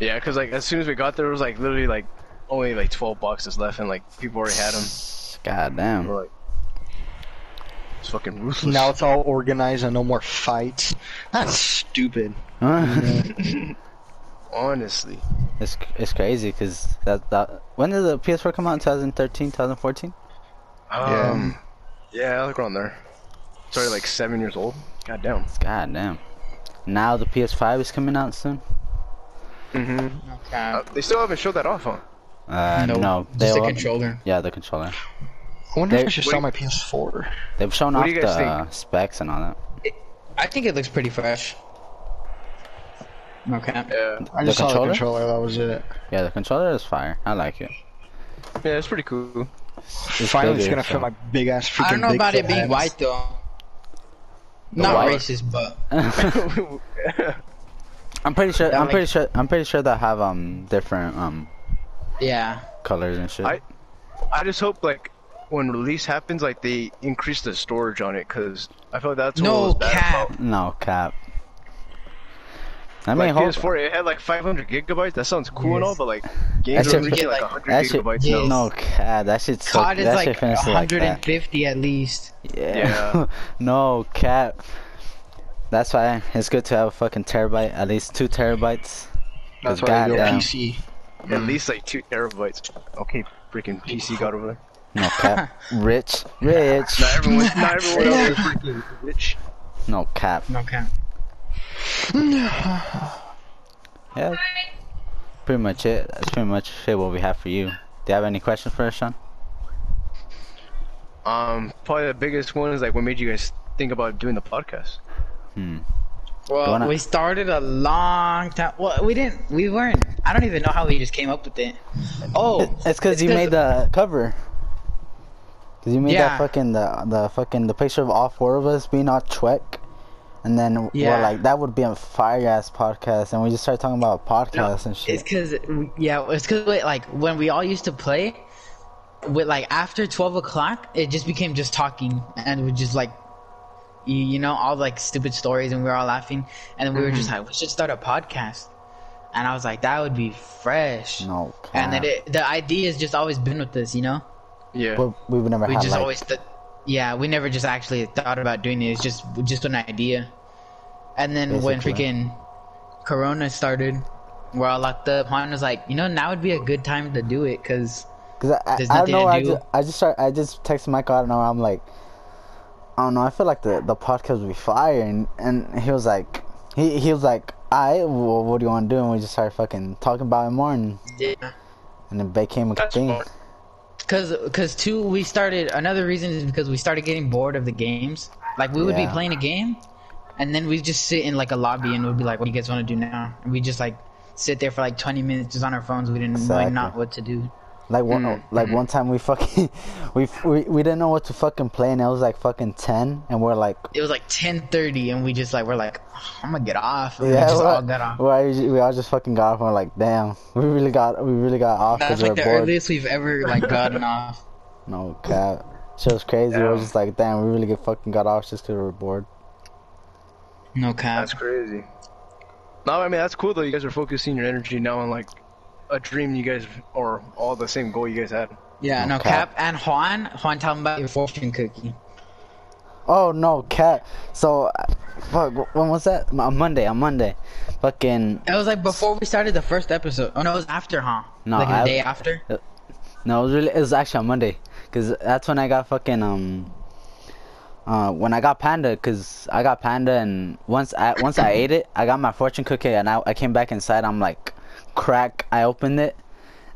Yeah, because like as soon as we got there, it was like literally like only like 12 boxes left, and like people already had them. God damn. We're like, it's fucking ruthless. now it's all organized and no more fights. That's stupid. Honestly, it's it's crazy because that that when did the PS4 come out? in 2013, 2014. um, yeah, like around there. Sorry, like seven years old. God damn. God damn. Now the PS5 is coming out soon. Mm-hmm. No Uh, they still haven't showed that off, huh? Uh, Nope. no, Just a will- controller. Yeah, the controller. I wonder They- if I should what sell do my PS4. They've shown What off the think? uh, specs and all that. I think it looks pretty fresh. Okay. Yeah, I The just saw the controller? controller. That was it. Yeah, the controller is fire. I like it. yeah, it's pretty cool. It's Finally, it's gonna so- fit my big ass freaking. I don't know about it being hands. white though. Not white? racist, but I'm pretty sure. That I'm pretty sure. I'm pretty sure they have um different um yeah. colors and shit. I- I just hope like when release happens, like they increase the storage on it, cause I feel like that's what No was bad cap. about. no cap. I mean, Like hope, PS4, it had like 500 gigabytes. That sounds cool and all, but like games are shit- reaching like Like, 100 that shit. gigabytes Yeah. now. No cap. That shit's so. COD is that like shit finishes like that. 150 at least. Yeah. Yeah. no cap. That's why it's good to have a fucking terabyte, at least two terabytes. That's why I do. PC. At least like two terabytes. Okay, freaking PC got over there. No cap. rich, rich. Not everyone, not everyone else is freaking rich. No cap. No cap. Yeah. Pretty much it. That's pretty much it. What we have for you. Do you have any questions for us, Sean? Um, probably the biggest one is like, what made you guys think about doing the podcast? Hmm. Well, wanna- we started a long time. Well, we didn't. We weren't. I don't even know how we just came up with it. Oh, It's because you made the cover. Cause you made Yeah. that fucking the the fucking the picture of all four of us being all Chweck, and then Yeah. we're like that would be a fire ass podcast, and we just started talking about podcasts and shit. It's because yeah, it's because like when we all used to play, with like after twelve o'clock, it just became just talking, and we just like, you, you know, all like stupid stories, and we were all laughing, and then we were just mm-hmm. like, we should start a podcast, and I was like, that would be fresh, no, and then it, the idea has just always been with us, you know. Yeah. But we've never We had just like always th- yeah, we never just actually thought about doing it. It's just just an idea. And then when freaking Corona started, we're all locked up. Juan was like, you know, now would be a good time to do it because Cause I, I, I don't know. to I do. just, I just start. I just texted Michael out and I'm like, I don't know. I feel like the the podcast would be fire, and, and he was like, he he was like, I well, what do you want to do? And we just started fucking talking about it more, and yeah. and it became a That's thing. fun. Cause, cause two, we started. Another reason is because we started getting bored of the games. Like we would Yeah. be playing a game, and then we just sit in like a lobby and we'd be like, "What do you guys want to do now?" And we just like sit there for like 20 minutes just on our phones. We didn't know not what to do. Like one, Mm, like one time we fucking, we, we we didn't know what to fucking play, and it was like fucking ten, and we're like, It was like 10:30, and we just like we're like, "I'm gonna get off." And yeah, we just all got off. we're- we all just fucking got off, and we're like, damn, we really got, we really got off because That's like we're the bored. earliest we've ever like gotten off. No cap, shit was crazy. We were just like, damn, we really get fucking got off just because we were bored. No cap. That's crazy. No, I mean that's cool though. You guys are focusing your energy now on like a dream you guys or all the same goal you guys had. Yeah, No no cap. cap. And Juan, Juan, tell him about your fortune cookie. Oh no, Cap. So, uh, fuck. When was that? On Monday. On Monday. Fucking. It was like before we started the first episode. Oh no, it was after, huh? No, like the day after. No, it was really. It was actually on Monday, cause that's when I got fucking um. Uh, when I got panda, cause I got panda, and once I once I ate it, I got my fortune cookie, and I, I came back inside. I'm like, crack. I opened it.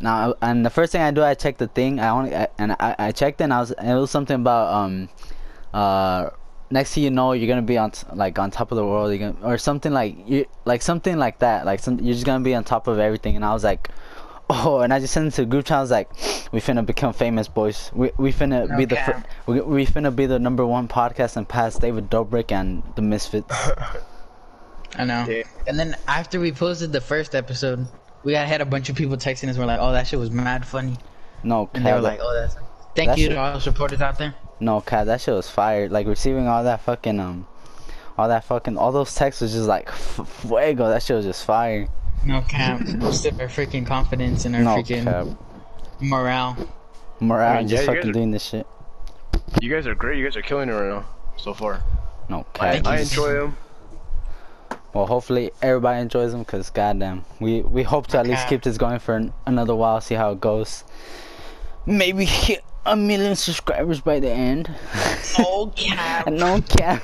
Now, and the first thing I do, I check the thing. I only I, and I, I checked, it and I was it was something about um, uh, next thing you know, you're gonna be on t- like on top of the world, you're gonna, or something like you like something like that. Like some, you're just gonna be on top of everything. And I was like, oh, and I just sent it to the group chat. I was like, we finna become famous, boys. We we finna No be the cap. fir- we, we finna be the number one podcast and pass David Dobrik and the Misfits. I know. Yeah. And then after we posted the first episode, we had, had a bunch of people texting us. We're like, "Oh, that shit was mad funny," No, and they were like, "Oh, that's." Thank That you shit- to all the supporters out there. no, cat, that shit was fired. Like receiving all that fucking um, all that fucking all those texts was just like f- fuego. That shit was just fire. No cap. Boosted our freaking confidence and our No freaking cap. morale. Morale I mean, just yeah, you fucking guys are- doing this shit. You guys are great. You guys are killing it right now so far. No I, cap. I enjoy them. Well, hopefully everybody enjoys them, cause goddamn, we we hope to at least keep this going for an, another while, see how it goes. Maybe hit a million subscribers by the end. No cap. no cap.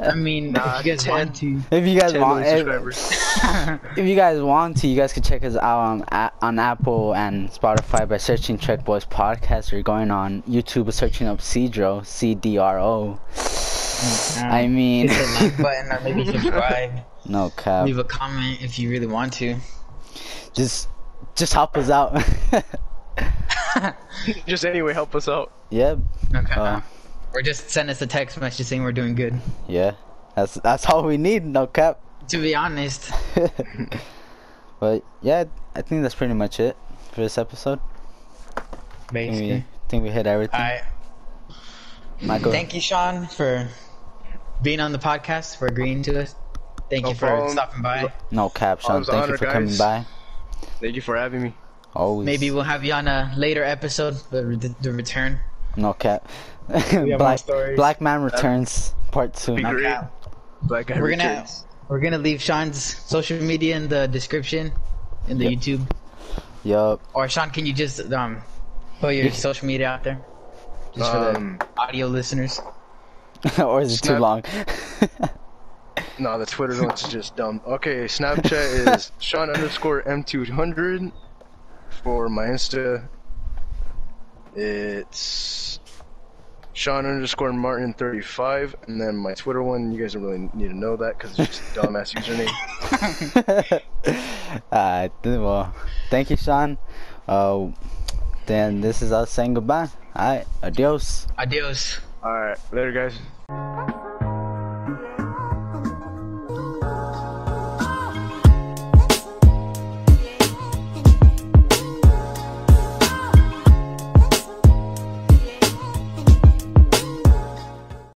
I mean, uh, Nah, if you guys 10. want to. if you guys want, if, if you guys want to, you guys can check us out on, on Apple and Spotify by searching Trek Boys Podcast or going on YouTube searching up Cedro, C D R O. Mm-hmm. I mean, hit the like button or maybe subscribe. No cap. Leave a comment if you really want to. Just, just help us out. Just anyway, help us out. Yeah. Okay. Uh, or just send us a text message saying we're doing good. yeah. That's that's all we need. No cap. To be honest, but yeah, I think that's pretty much it for this episode. I think we, think we hit everything. Alright. Michael. Thank you, Sean, for being on the podcast, for agreeing to us. Thank No you for problem. stopping by. No cap, it Sean. Thank you honor, for coming by. Thank you for having me. Always. Maybe we'll have you on a later episode, the, the, the return. No cap. Black. Black Man Returns Part Two. No cap. Black guy We're gonna returns. we're gonna leave Sean's social media in the description in the Yep. YouTube. Yup. Or Sean, can you just um put your social media out there? Just for Um, the audio listeners. or is it too long? No, the Twitter one's just dumb. Okay, Snapchat is Sean underscore M200. For my Insta, it's Sean underscore Martin 35. And then my Twitter one, you guys don't really need to know that because it's just a dumbass username. Alright, well, thank you, Sean. Uh, then this is us saying goodbye. Alright, adios. Adios. Alright, later, guys.